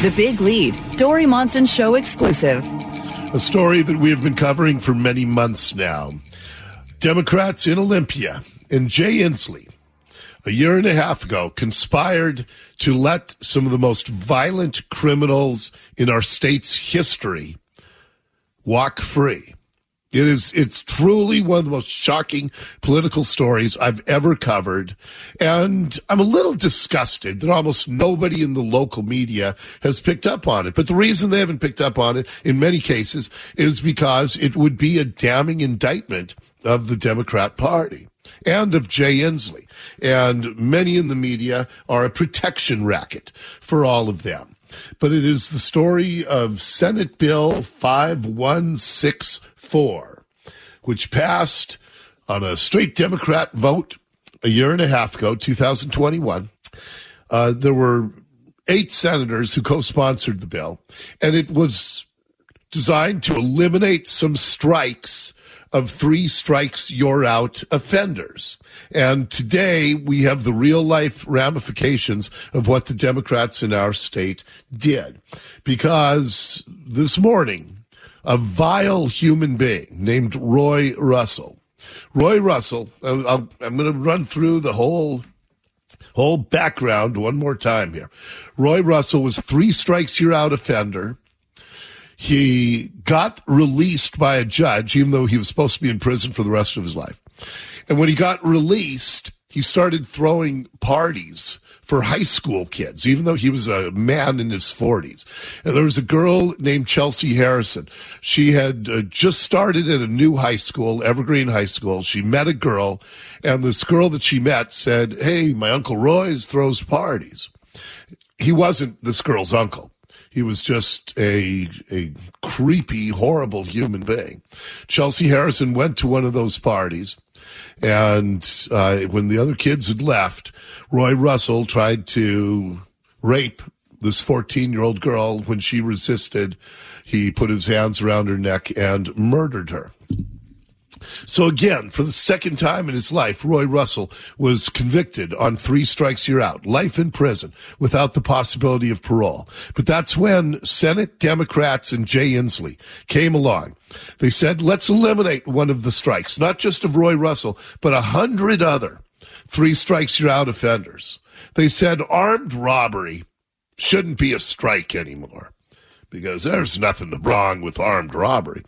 The Big Lead, Dori Monson Show exclusive. A story that we have been covering for many months now. Democrats in Olympia and Jay Inslee, a year and a half ago, conspired to let some of the most violent criminals in our state's history walk free. It is, it's truly one of the most shocking political stories I've ever covered. And I'm a little disgusted that almost nobody in the local media has picked up on it. But the reason they haven't picked up on it in many cases is because it would be a damning indictment of the Democrat Party and of Jay Inslee. And many in the media are a protection racket for all of them. But it is the story of Senate Bill 5164 4, which passed on a straight Democrat vote a year and a half ago, 2021. Uh, there were eight senators who co sponsored the bill, and it was designed to eliminate some strikes of three strikes you're out offenders. And today we have the real life ramifications of what the Democrats in our state did. Because this morning, a vile human being named Roy Russell. Roy Russell, i am going to run through the whole whole background one more time here. Roy Russell was three strikes you're out offender. He got released by a judge, even though he was supposed to be in prison for the rest of his life. And when he got released, he started throwing parties for high school kids, even though he was a man in his 40s. And there was a girl named Chelsea Harrison. She had uh, just started at a new high school, Evergreen High School. She met a girl, and this girl that she met said, Hey, my Uncle Roy's throws parties. He wasn't this girl's uncle. He was just a a creepy, horrible human being. Chelsea Harrison went to one of those parties, and uh, when the other kids had left, Roy Russell tried to rape this 14 year old girl. When she resisted, he put his hands around her neck and murdered her. So again, for the second time in his life, Roy Russell was convicted on three strikes you're out, life in prison without the possibility of parole. But that's when Senate Democrats and Jay Inslee came along. They said, let's eliminate one of the strikes, not just of Roy Russell, but a hundred other three strikes you're out offenders. They said armed robbery shouldn't be a strike anymore because there's nothing wrong with armed robbery.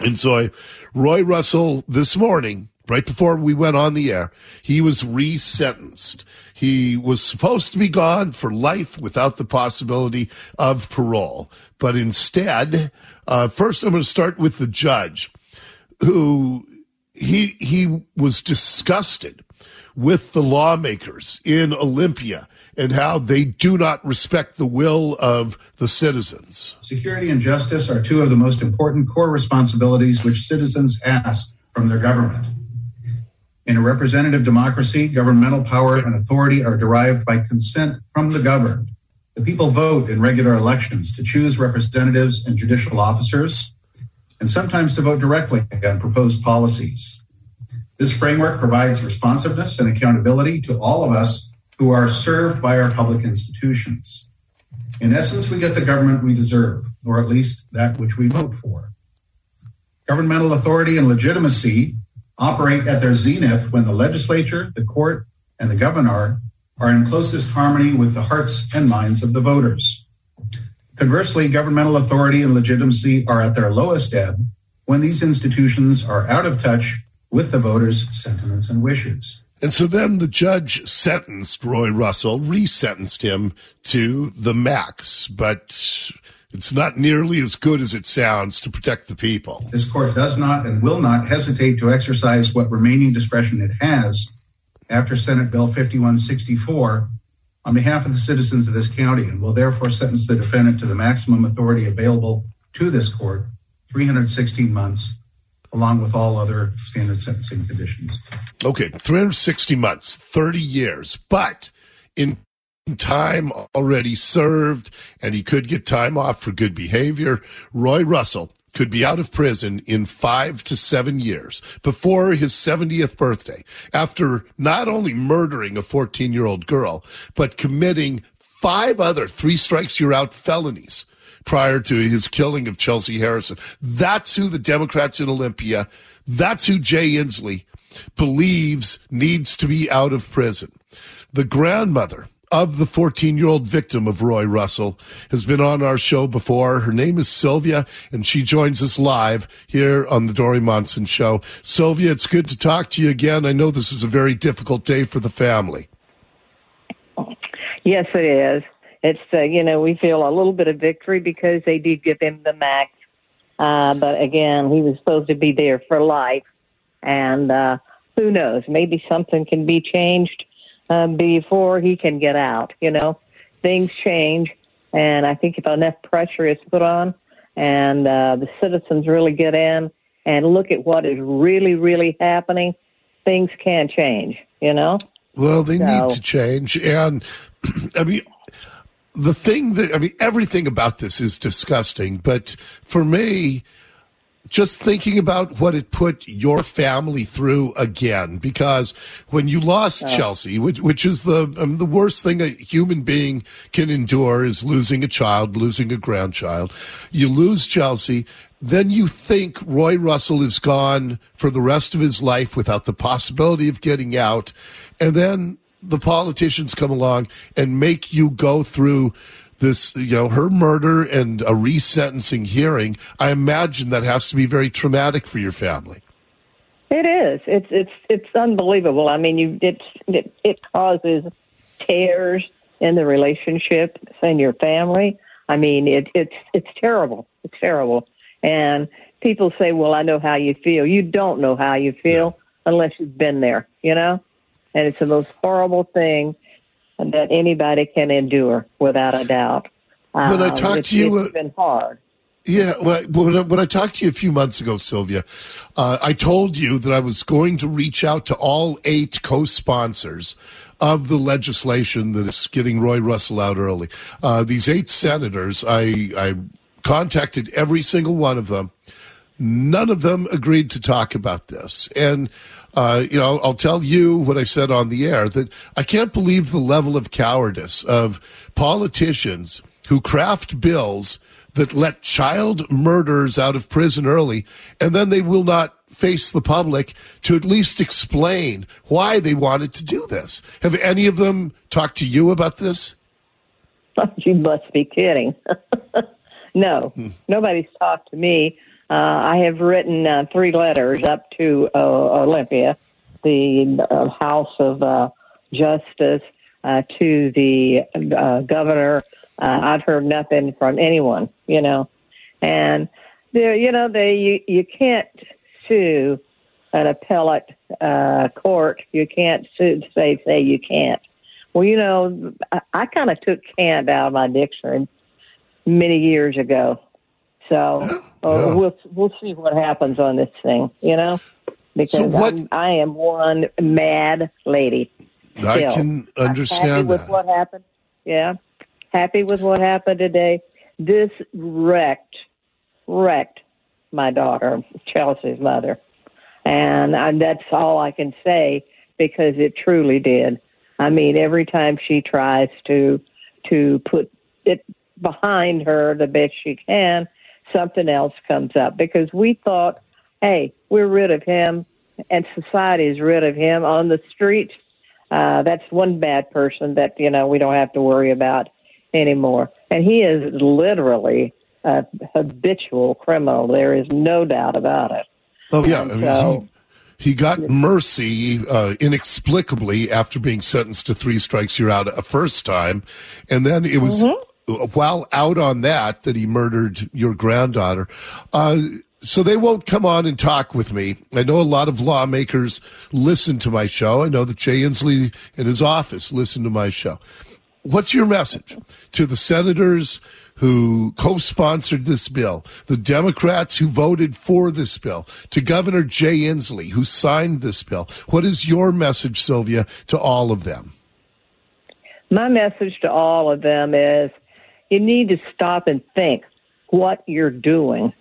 And so Roy Russell this morning, right before we went on the air, he was resentenced. He was supposed to be gone for life without the possibility of parole. But instead, uh, first I'm going to start with the judge who he, he was disgusted with the lawmakers in Olympia and how they do not respect the will of the citizens. Security and justice are two of the most important core responsibilities which citizens ask from their government. In a representative democracy, governmental power and authority are derived by consent from the governed. The people vote in regular elections to choose representatives and judicial officers, and sometimes to vote directly on proposed policies. This framework provides responsiveness and accountability to all of us who are served by our public institutions. In essence, we get the government we deserve, or at least that which we vote for. Governmental authority and legitimacy operate at their zenith when the legislature, the court, and the governor are in closest harmony with the hearts and minds of the voters. Conversely, governmental authority and legitimacy are at their lowest ebb when these institutions are out of touch with the voters' sentiments and wishes. And so then the judge sentenced Roy Russell, resentenced him to the max, but it's not nearly as good as it sounds to protect the people. This court does not and will not hesitate to exercise what remaining discretion it has after Senate Bill 5164 on behalf of the citizens of this county and will therefore sentence the defendant to the maximum authority available to this court, 316 months along with all other standard sentencing conditions. Okay, 360 months, 30 years, but in time already served, and he could get time off for good behavior. Roy Russell could be out of prison in five to seven years before his 70th birthday after not only murdering a 14 year old girl, but committing five other three strikes you're out felonies prior to his killing of Chelsea Harrison. That's who the Democrats in Olympia, that's who Jay Inslee believes needs to be out of prison. The grandmother of the 14 year old victim of Roy Russell has been on our show before. Her name is Sylvia, and she joins us live here on the Dori Monson Show. Sylvia, it's good to talk to you again. I know this is a very difficult day for the family. Yes, it is. It's, uh, you know, we feel a little bit of victory because they did give him the max. Uh, but again, he was supposed to be there for life. And uh, who knows? Maybe something can be changed um, before he can get out. You know, things change, and I think if enough pressure is put on, and uh, the citizens really get in and look at what is really, really happening, things can change. You know. Well, they so, need to change, and I mean. The thing that, I mean, everything about this is disgusting, but for me, just thinking about what it put your family through again because when you lost oh. Chelsea which, which is the um, the worst thing a human being can endure is losing a child losing a grandchild you lose Chelsea then you think Roy Russell is gone for the rest of his life without the possibility of getting out and then the politicians come along and make you go through this, you know, her murder and a resentencing hearing, I imagine that has to be very traumatic for your family. It is. It's it's it's unbelievable. I mean, you it it, it causes tears in the relationship in your family. I mean, it it's it's terrible. It's terrible. And people say, "Well, I know how you feel." You don't know how you feel unless you've been there, you know? And it's the most horrible thing that anybody can endure without a doubt. When I um, talked to you, it's been hard. Yeah, well, when I, when I talked to you a few months ago, Sylvia, uh, I told you that I was going to reach out to all eight co-sponsors of the legislation that is getting Roy Russell out early. Uh, these eight senators, I, I contacted every single one of them. None of them agreed to talk about this, and uh, you know, I'll tell you what I said on the air that I can't believe the level of cowardice of politicians who craft bills that let child murderers out of prison early, and then they will not face the public to at least explain why they wanted to do this. Have any of them talked to you about this? You must be kidding. no, hmm. nobody's talked to me. Uh, I have written uh, three letters up to uh, Olympia, the uh, House of uh, Justice, uh, to the uh, governor. Uh, I've heard nothing from anyone, you know, and there, you know, they you you can't sue an appellate uh, court. You can't sue, say say you can't. Well, you know, I, I kind of took can't out of my dictionary many years ago. So uh, we'll we'll see what happens on this thing, you know, because so what, I'm, I am one mad lady. Still. I can understand I'm happy that. with what happened. Yeah, happy with what happened today. This wrecked wrecked my daughter, Chelsea's mother, and I, that's all I can say because it truly did. I mean, every time she tries to to put it behind her the best she can, something else comes up because we thought, hey, we're rid of him and society is rid of him on the street. Uh, that's one bad person that, you know, we don't have to worry about anymore. And he is literally a habitual criminal. There is no doubt about it. Oh, yeah. I mean, so, he, he got mercy uh, inexplicably after being sentenced to three strikes you're out a first time. And then it was mm-hmm while out on that, that he murdered your granddaughter. Uh, so they won't come on and talk with me. I know a lot of lawmakers listen to my show. I know that Jay Inslee in his office listen to my show. What's your message to the senators who co-sponsored this bill, the Democrats who voted for this bill, to Governor Jay Inslee who signed this bill? What is your message, Sylvia, to all of them? My message to all of them is you need to stop and think what you're doing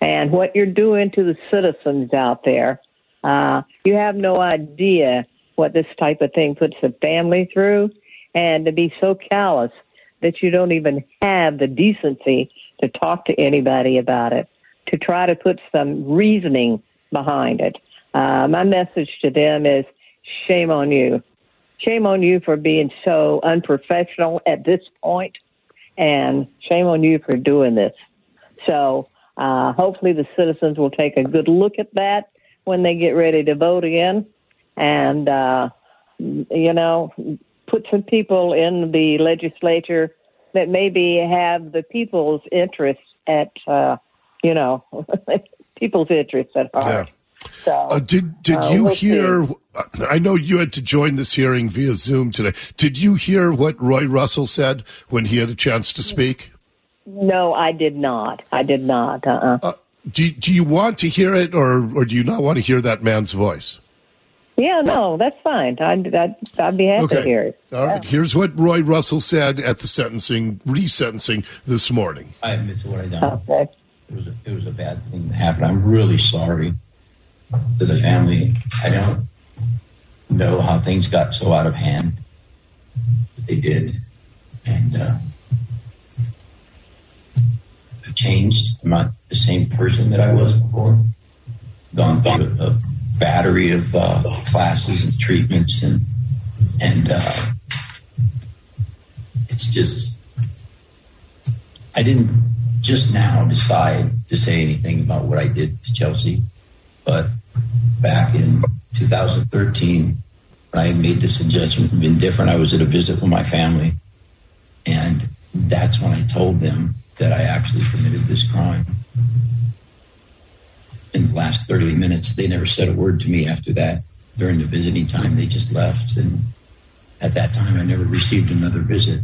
and what you're doing to the citizens out there. Uh, you have no idea what this type of thing puts a family through, and to be so callous that you don't even have the decency to talk to anybody about it, to try to put some reasoning behind it. Uh, my message to them is shame on you. Shame on you for being so unprofessional at this point, and shame on you for doing this. So uh, hopefully the citizens will take a good look at that when they get ready to vote again, and uh, you know, put some people in the legislature that maybe have the people's interests at uh, you know people's interests at heart. Yeah. So, uh, did did uh, you we'll hear? See. I know you had to join this hearing via Zoom today. Did you hear what Roy Russell said when he had a chance to speak? No, I did not. I did not. Uh-uh. Uh, do Do you want to hear it, or or do you not want to hear that man's voice? Yeah, no, that's fine. I'd, I'd, I'd be happy okay. to hear it. All right. Yeah. Here's what Roy Russell said at the sentencing, resentencing this morning. I admit to what I done. Okay. It was a, it was a bad thing that happened. I'm really sorry to the family. I don't know how things got so out of hand, but they did, and uh, I've changed. I'm not the same person that I was before. Gone through a, a battery of uh, classes and treatments, and and uh, it's just I didn't just now decide to say anything about what I did to Chelsea, but back in 2013, I made this judgment been different. I was at a visit with my family, and that's when I told them that I actually committed this crime in the last 30 minutes. They never said a word to me after that. During the visiting time, they just left. And at that time, I never received another visit.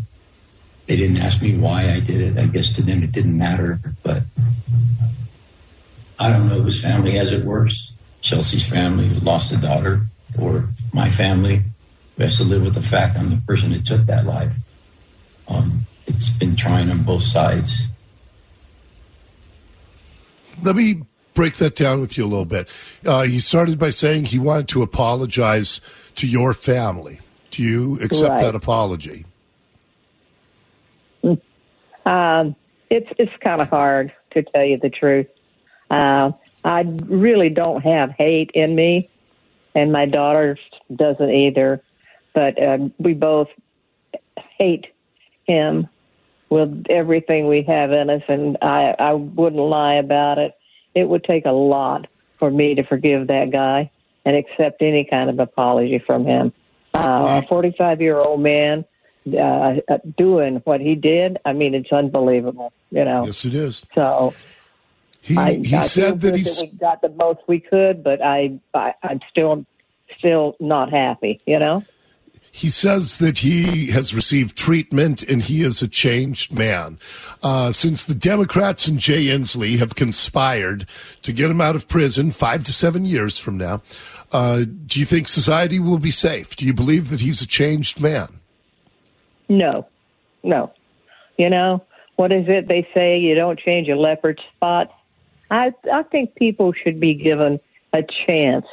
They didn't ask me why I did it. I guess to them it didn't matter. But I don't know whose family has it worse. Chelsea's family lost a daughter, or my family who has to live with the fact I'm the person that took that life. Um, it's been trying on both sides. Let me break that down with you a little bit. Uh, he started by saying he wanted to apologize to your family. Do you accept right. that apology? Um, it's it's kind of hard to tell you the truth. Uh, I really don't have hate in me, and my daughter doesn't either. But uh, we both hate him with everything we have in us, and I I wouldn't lie about it it would take a lot for me to forgive that guy and accept any kind of apology from him. Uh, a 45 year old man uh, doing what he did, I mean, it's unbelievable, you know. Yes, it is. So he, I, he I said that, that we got the most we could, but I, I I'm still still not happy, you know. He says that he has received treatment and he is a changed man. Uh, since the Democrats and Jay Inslee have conspired to get him out of prison five to seven years from now, uh, do you think society will be safe? Do you believe that he's a changed man? No, no. You know, what is it they say? You don't change a leopard's spot. I, I think people should be given a chance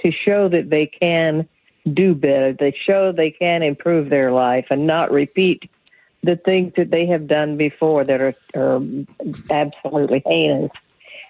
to show that they can do better. They show they can improve their life and not repeat the things that they have done before that are, are absolutely heinous.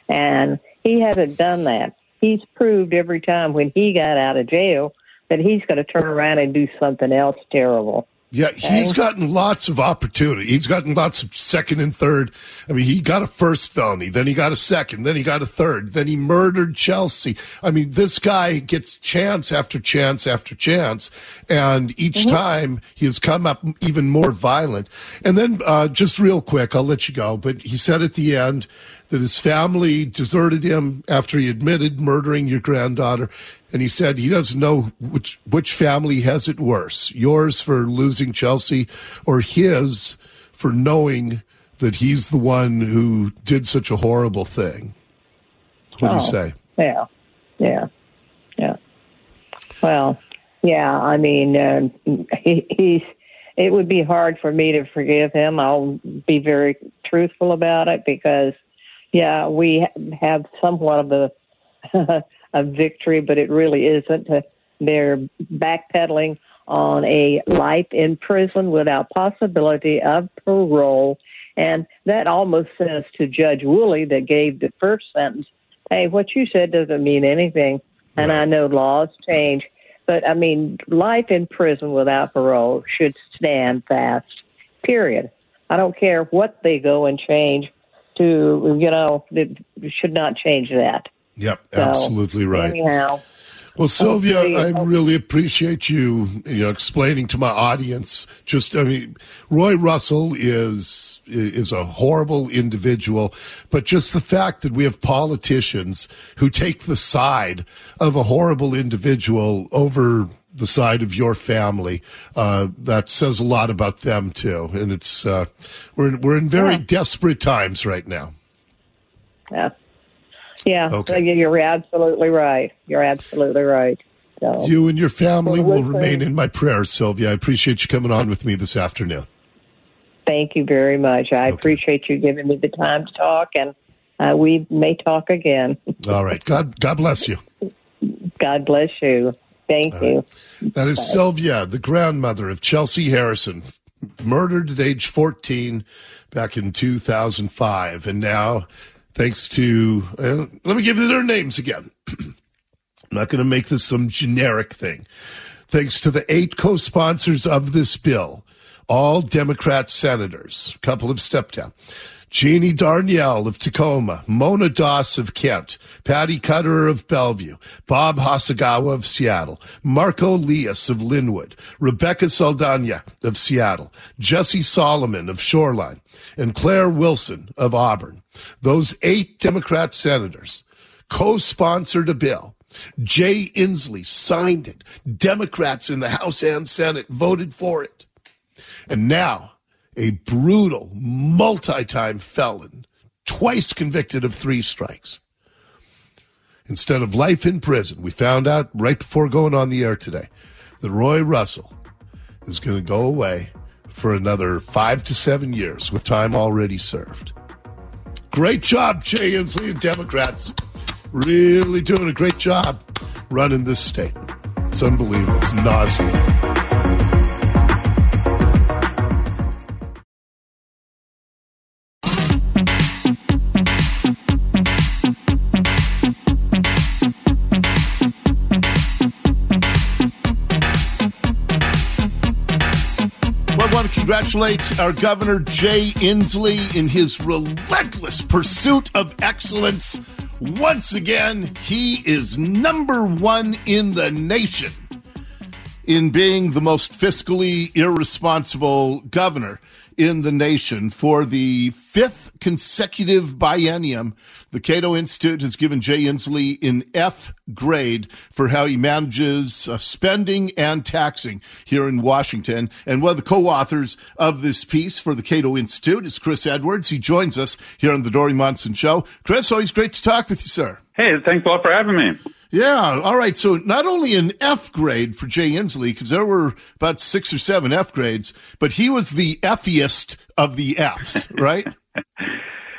And he hasn't done that. He's proved every time when he got out of jail that he's going to turn around and do something else terrible. Yeah, he's gotten lots of opportunity. He's gotten lots of second and third. I mean, he got a first felony, then he got a second, then he got a third, then he murdered Chelsea. I mean, this guy gets chance after chance after chance, and each mm-hmm. time he has come up even more violent. And then, uh, just real quick, I'll let you go, but he said at the end that his family deserted him after he admitted murdering your granddaughter and he said he doesn't know which which family has it worse, yours for losing Chelsea or his for knowing that he's the one who did such a horrible thing. What do you oh, say? Yeah, yeah, yeah. Well, yeah. I mean, uh, he, he's. It would be hard for me to forgive him. I'll be very truthful about it because, yeah, we have somewhat of a a victory, but it really isn't. Uh, they're backpedaling on a life in prison without possibility of parole. And that almost says to Judge Woolley that gave the first sentence, hey, what you said doesn't mean anything. And I know laws change, but I mean, life in prison without parole should stand fast, period. I don't care what they go and change to, you know, it should not change that. Yep, So, absolutely right. Anyhow, Well, Sylvia, I really appreciate you, you know, explaining to my audience. Just, I mean, Roy Russell is is a horrible individual, but just the fact that we have politicians who take the side of a horrible individual over the side of your family, uh, that says a lot about them too. And it's uh, we're we're in very Yeah. desperate times right now. yeah. Yeah, Okay. you're absolutely right. You're absolutely right. So, You and your family will remain in my prayers, Sylvia. I appreciate you coming on with me this afternoon. thank you very much. I appreciate you giving me the time to talk, and uh, we may talk again. All right. God God bless you. God bless you. Thank you. That is Sylvia, the grandmother of Chelsea Harrison, murdered at age 14 back in 2005. And now, thanks to, uh, let me give you their names again. I'm not going to make this some generic thing. Thanks to the eight co sponsors of this bill, all Democrat senators, a couple have stepped down. Jeannie Darneille of Tacoma, Mona Das of Kent, Patty Kuderer of Bellevue, Bob Hasegawa of Seattle, Marko Liias of Lynnwood, Rebecca Saldana of Seattle, Jesse Salomon of Shoreline, and Claire Wilson of Auburn. Those eight Democrat senators co-sponsored a bill. Jay Inslee signed it. Democrats in the House and Senate voted for it. And now, a brutal, multi time felon, twice convicted of three strikes. Instead of life in prison, we found out right before going on the air today that Roy Russell is going to go away for another five to seven years with time already served. Great job, Jay Inslee and Democrats. Really doing a great job running this state. It's unbelievable. It's nauseating. Congratulate our governor, Jay Inslee, in his relentless pursuit of excellence. Once again, he is number one in the nation in being the most fiscally irresponsible governor in the nation for the fifth consecutive biennium. The Cato Institute has given Jay Inslee an F grade for how he manages uh, spending and taxing here in Washington. And one of the co-authors of this piece for the Cato Institute is Chris Edwards. He joins us here on the Dori Monson Show. Chris, always great to talk with you, sir. Hey, thanks a lot for having me. Yeah. All right. So not only an F grade for Jay Inslee, because there were about six or seven F grades, but he was the F'iest of the Fs, right?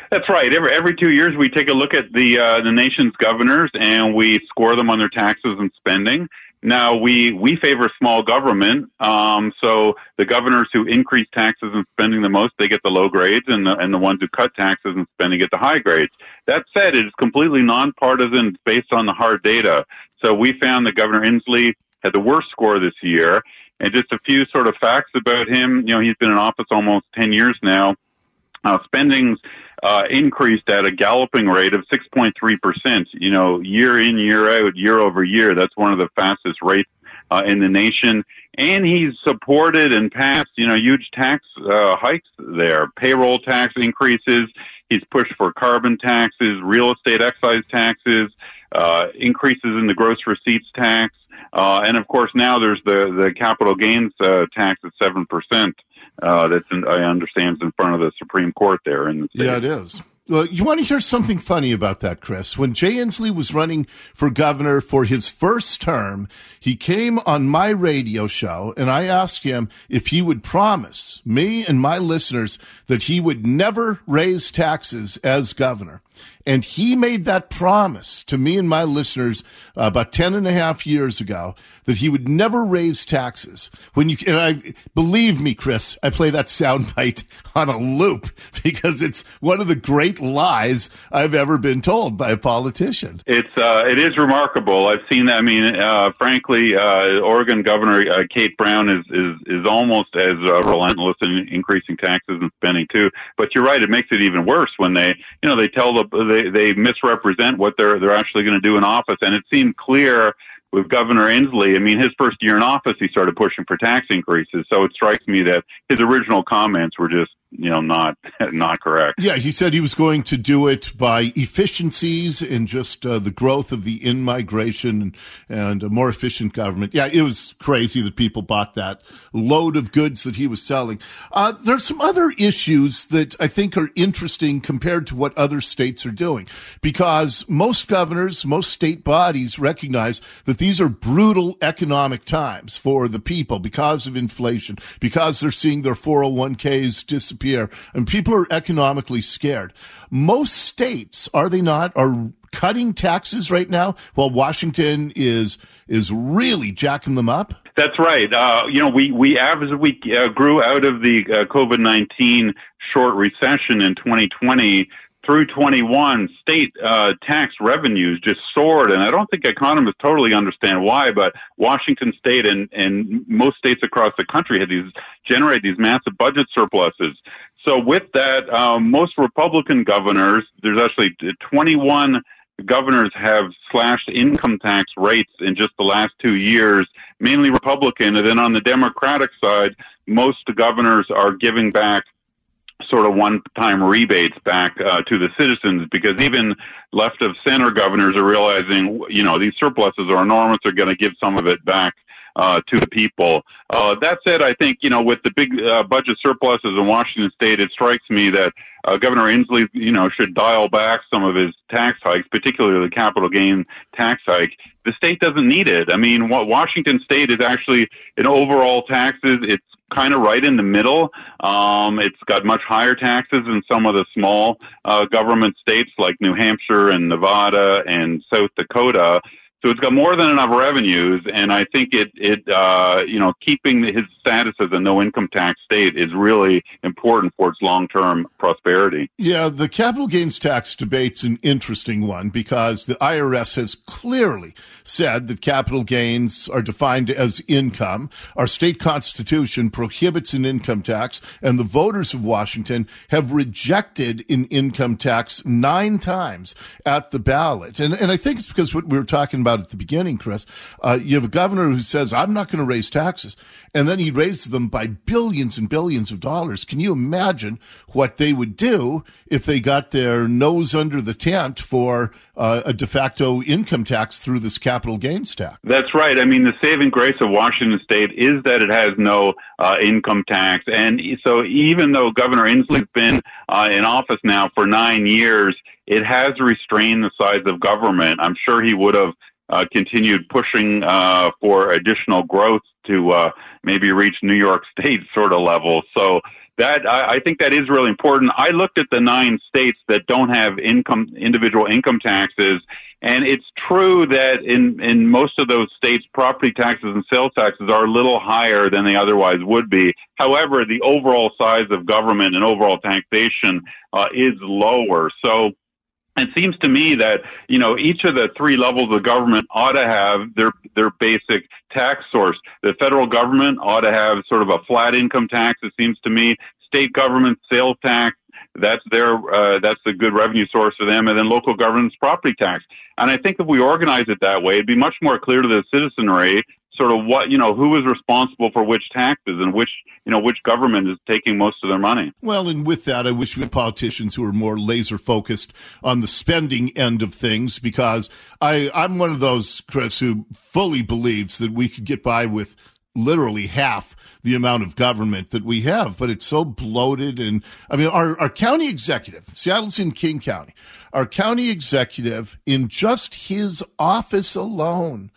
That's right. Every every two years, we take a look at the uh, the nation's governors and we score them on their taxes and spending. Now we we favor small government, um, so the governors who increase taxes and spending the most they get the low grades, and the, and the ones who cut taxes and spending get the high grades. That said, it is completely nonpartisan, based on the hard data. So we found that Governor Inslee had the worst score this year, and just a few sort of facts about him. You know, he's been in office almost ten years now. Uh, spending's uh, increased at a galloping rate of 6.3%, you know, year in, year out, year over year. That's one of the fastest rates uh, in the nation. And he's supported and passed, you know, huge tax uh, hikes there, payroll tax increases. He's pushed for carbon taxes, real estate excise taxes, uh, increases in the gross receipts tax. Uh, and of course, now there's the, the capital gains uh, tax at 7%. Uh, that's in, I understand is in front of the Supreme Court there in the state. yeah, it is. Well, you want to hear something funny about that, Chris? When Jay Inslee was running for governor for his first term, he came on my radio show and I asked him if he would promise me and my listeners that he would never raise taxes as governor. And he made that promise to me and my listeners about 10 and a half years ago that he would never raise taxes. When you, and I, believe me, Chris, I play that soundbite on a loop because it's one of the great lies I've ever been told by a politician. It's, uh, it is remarkable. I've seen that. I mean, uh, frankly, uh, Oregon Governor uh, Kate Brown is, is, is almost as uh, relentless in increasing taxes and spending too. But you're right. It makes it even worse when they, you know, they tell the, they, they misrepresent what they're they're actually going to do in office. And it seemed clear with Governor Inslee. I mean, his first year in office, he started pushing for tax increases. So it strikes me that his original comments were just you know not not correct. Yeah, he said he was going to do it by efficiencies and just uh, the growth of the in migration and, a more efficient government. Yeah, it was crazy that people bought that load of goods that he was selling. Uh, there's some other issues that I think are interesting compared to what other states are doing because most governors, most state bodies recognize that these are brutal economic times for the people because of inflation, because they're seeing their 401ks disappear disappear, and people are economically scared. Most states, are they not, are cutting taxes right now, while Washington is is really jacking them up. That's right. Uh, you know, we we as we uh, grew out of the uh, COVID nineteen short recession in 2020 through 21, state uh, tax revenues just soared, and I don't think economists totally understand why. But Washington State and and most states across the country had these generate these massive budget surpluses. So with that, um, most Republican governors, there's actually 21 governors have slashed income tax rates in just the last two years, mainly Republican. And then on the Democratic side, most governors are giving back sort of one-time rebates back uh, to the citizens because even left of center governors are realizing, you know, these surpluses are enormous. They're going to give some of it back uh, to the people. Uh, that said, I think you know with the big uh, budget surpluses in Washington State, it strikes me that uh, Governor Inslee, you know, should dial back some of his tax hikes, particularly the capital gain tax hike. The state doesn't need it. I mean, Washington State is actually in overall taxes. It's kind of right in the middle. Um, it's got much higher taxes than some of the small uh, government states like New Hampshire and Nevada and South Dakota. So it's got more than enough revenues, and I think it it uh, you know keeping his status as a no income tax state is really important for its long term prosperity. Yeah, the capital gains tax debate's an interesting one because the IRS has clearly said that capital gains are defined as income. Our state constitution prohibits an income tax, and the voters of Washington have rejected an income tax nine times at the ballot, and and I think it's because what we were talking about at the beginning, Chris. Uh, you have a governor who says, I'm not going to raise taxes. And then he raises them by billions and billions of dollars. Can you imagine what they would do if they got their nose under the tent for uh, a de facto income tax through this capital gains tax? That's right. I mean, the saving grace of Washington state is that it has no uh, income tax. And so even though Governor Inslee's been uh, in office now for nine years, it has restrained the size of government. I'm sure he would have uh, continued pushing uh, for additional growth to uh, maybe reach New York State sort of level. So that I, I think that is really important. I looked at the nine states that don't have income individual income taxes, and it's true that in in most of those states, property taxes and sales taxes are a little higher than they otherwise would be. However, the overall size of government and overall taxation uh, is lower. So it seems to me that you know each of the three levels of government ought to have their their basic tax source. The federal government ought to have sort of a flat income tax. It seems to me. State government sales tax. That's their uh, that's a good revenue source for them, and then local government's property tax. And I think if we organize it that way, it'd be much more clear to the citizenry sort of what you know who is responsible for which taxes and which you know which government is taking most of their money. Well, and with that, I wish we had politicians who are more laser focused on the spending end of things because I I'm one of those Chris who fully believes that we could get by with literally half the amount of government that we have, but it's so bloated. And I mean, our, our county executive, Seattle's in King County, our county executive in just his office alone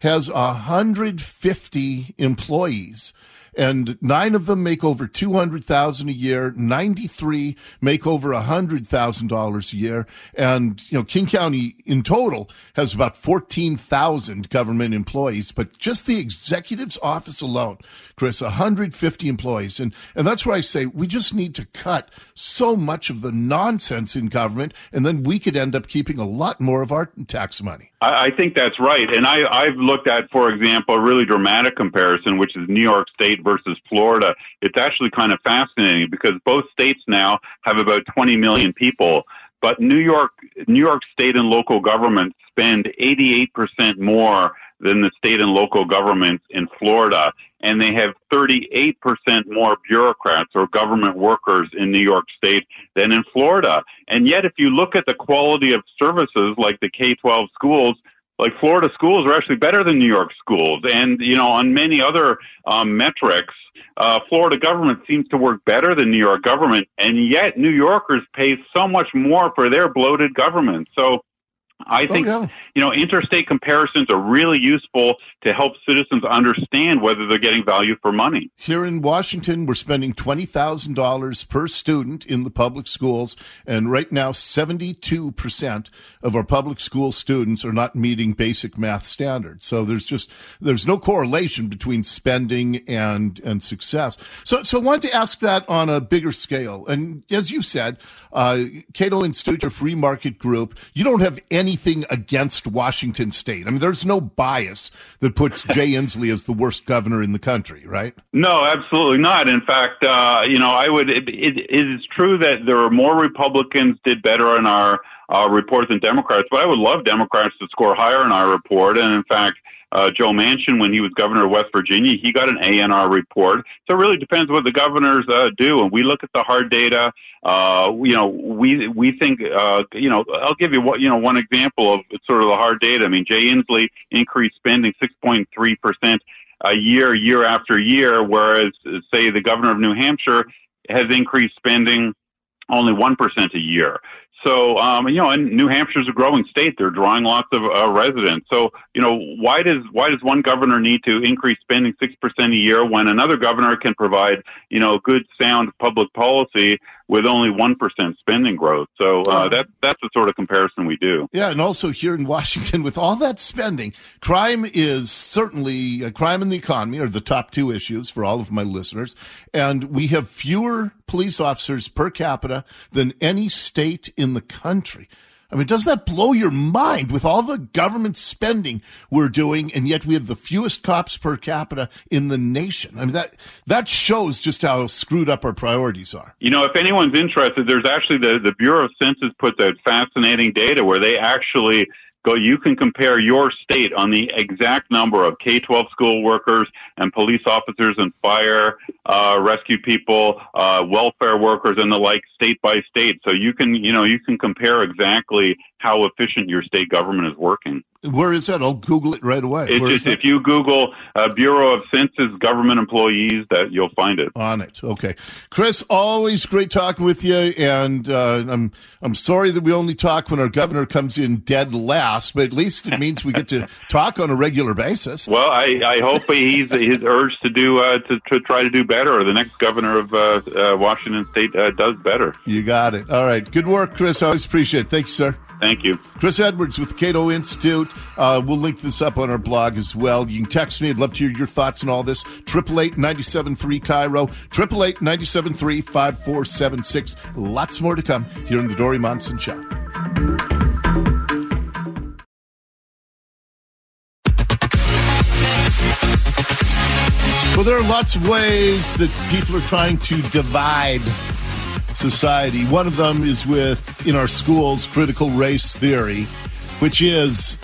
has 150 employees and nine of them make over 200,000 a year, 93 make over $100,000 a year, and you know King County in total has about 14,000 government employees, but just the executive's office alone, Chris, 150 employees. And and that's where I say we just need to cut so much of the nonsense in government and then we could end up keeping a lot more of our tax money. I, I think that's right. And I, I've looked at, for example, a really dramatic comparison, which is New York State versus Florida. It's actually kind of fascinating because both states now have about 20 million people. But New York, New York State and local governments spend 88% more than the state and local governments in Florida. And they have 38% more bureaucrats or government workers in New York State than in Florida. And yet, if you look at the quality of services like the K 12 schools, like Florida schools are actually better than New York schools. And, you know, on many other um, metrics, uh, Florida government seems to work better than New York government. And yet New Yorkers pay so much more for their bloated government. So I think, oh, yeah. You know, interstate comparisons are really useful to help citizens understand whether they're getting value for money. Here in Washington, we're spending $20,000 per student in the public schools. And right now, 72% of our public school students are not meeting basic math standards. So there's just, there's no correlation between spending and, and success. So, so I wanted to ask that on a bigger scale. And as you said, uh, Cato Institute, your free market group, you don't have anything against Washington State. I mean, there's no bias that puts Jay Inslee as the worst governor in the country, right? No, absolutely not. In fact, uh, you know, I would. It, it, it is true that there are more Republicans did better in our uh, report than Democrats, but I would love Democrats to score higher in our report. And in fact, uh, Joe Manchin, when he was governor of West Virginia, he got an ANR report. So it really depends what the governors uh, do. And we look at the hard data. Uh, you know, we we think, uh, you know, I'll give you what you know one example of sort of the hard data. I mean, Jay Inslee increased spending 6.3 percent a year, year after year, whereas say the governor of New Hampshire has increased spending only 1% a year. So, um, you know, and New Hampshire's a growing state. They're drawing lots of uh, residents. So, you know, why does why does one governor need to increase spending six percent a year when another governor can provide, you know, good sound public policy with only 1% spending growth. So uh, that, that's the sort of comparison we do. Yeah, and also here in Washington, with all that spending, crime is certainly, uh, crime and the economy are the top two issues for all of my listeners. And we have fewer police officers per capita than any state in the country. I mean, does that blow your mind with all the government spending we're doing, and yet we have the fewest cops per capita in the nation? I mean, that that shows just how screwed up our priorities are. You know, if anyone's interested, there's actually the the Bureau of Census puts out fascinating data where they actually go, you can compare your state on the exact number of K-12 school workers and police officers and fire uh, rescue people, uh, welfare workers, and the like, state by state. So you can, you know, you can compare exactly how efficient your state government is working. Where is that? I'll Google it right away. It's just if you Google uh, Bureau of Census government employees, that you'll find it on it. Okay, Chris, always great talking with you, and uh, I'm I'm sorry that we only talk when our governor comes in dead last, but at least it means we get to talk on a regular basis. Well, I, I hope he's his urge to do uh, to, to try to do better, or the next governor of uh, uh, Washington State uh, does better. You got it. All right, good work, Chris. I always appreciate it. Thank you, sir. Thank you. Chris Edwards with Cato Institute. Uh, we'll link this up on our blog as well. You can text me. I'd love to hear your thoughts on all this. 888 KIRO, 888 5476. Lots more to come here on The Dori Monson Show. Well, there are lots of ways that people are trying to divide society. One of them is with, in our schools, critical race theory, which is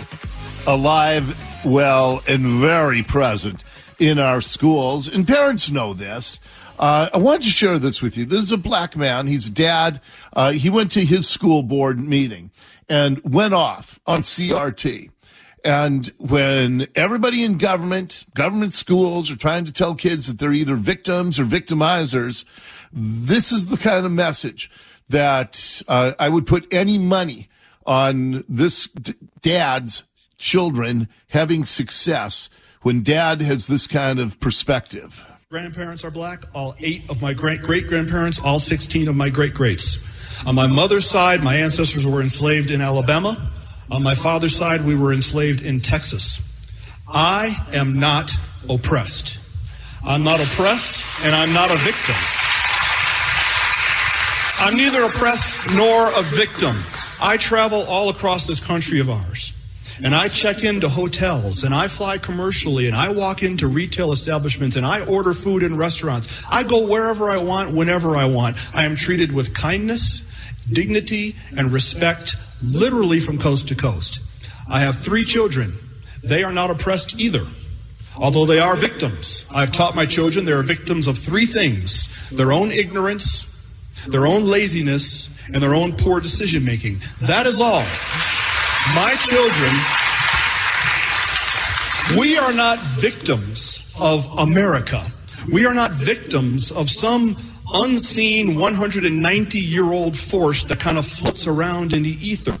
alive, well, and very present in our schools. And parents know this. Uh, I wanted to share this with you. This is a black man. He's dad. Uh, he went to his school board meeting and went off on CRT And when everybody in government, government schools are trying to tell kids that they're either victims or victimizers, this is the kind of message that uh, I would put any money on this d- dad's children having success when dad has this kind of perspective. Grandparents are black, all eight of my great great grandparents, all 16 of my great greats. On my mother's side, my ancestors were enslaved in Alabama. On my father's side, we were enslaved in Texas. I am not oppressed. I'm not oppressed, and I'm not a victim. I'm neither oppressed nor a victim. I travel all across this country of ours. And I check into hotels and I fly commercially and I walk into retail establishments and I order food in restaurants. I go wherever I want, whenever I want. I am treated with kindness, dignity, and respect literally from coast to coast. I have three children. They are not oppressed either. Although they are victims, I've taught my children they are victims of three things their own ignorance, their own laziness, and their own poor decision making. That is all. My children, we are not victims of America. We are not victims of some unseen 190 year old force that kind of floats around in the ether.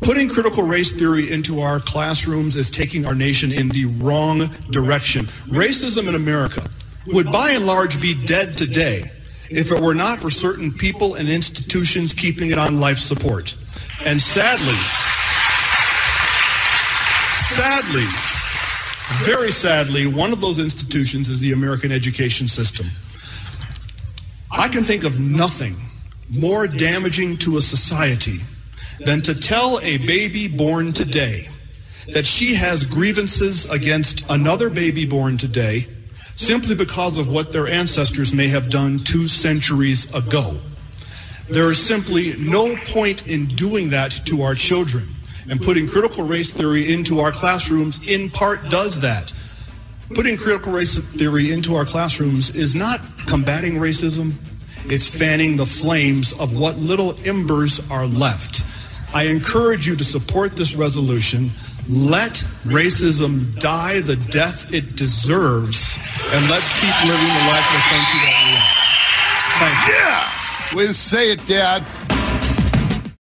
Putting critical race theory into our classrooms is taking our nation in the wrong direction. Racism in America would by and large be dead today if it were not for certain people and institutions keeping it on life support. And sadly, sadly, very sadly, one of those institutions is the American education system. I can think of nothing more damaging to a society than to tell a baby born today that she has grievances against another baby born today simply because of what their ancestors may have done two centuries ago. There is simply no point in doing that to our children. And putting critical race theory into our classrooms in part does that. Putting critical race theory into our classrooms is not combating racism, it's fanning the flames of what little embers are left. I encourage you to support this resolution. Let racism die the death it deserves, and let's keep living the life of the country that we want. Thank you. Yeah. Way to say it, Dad.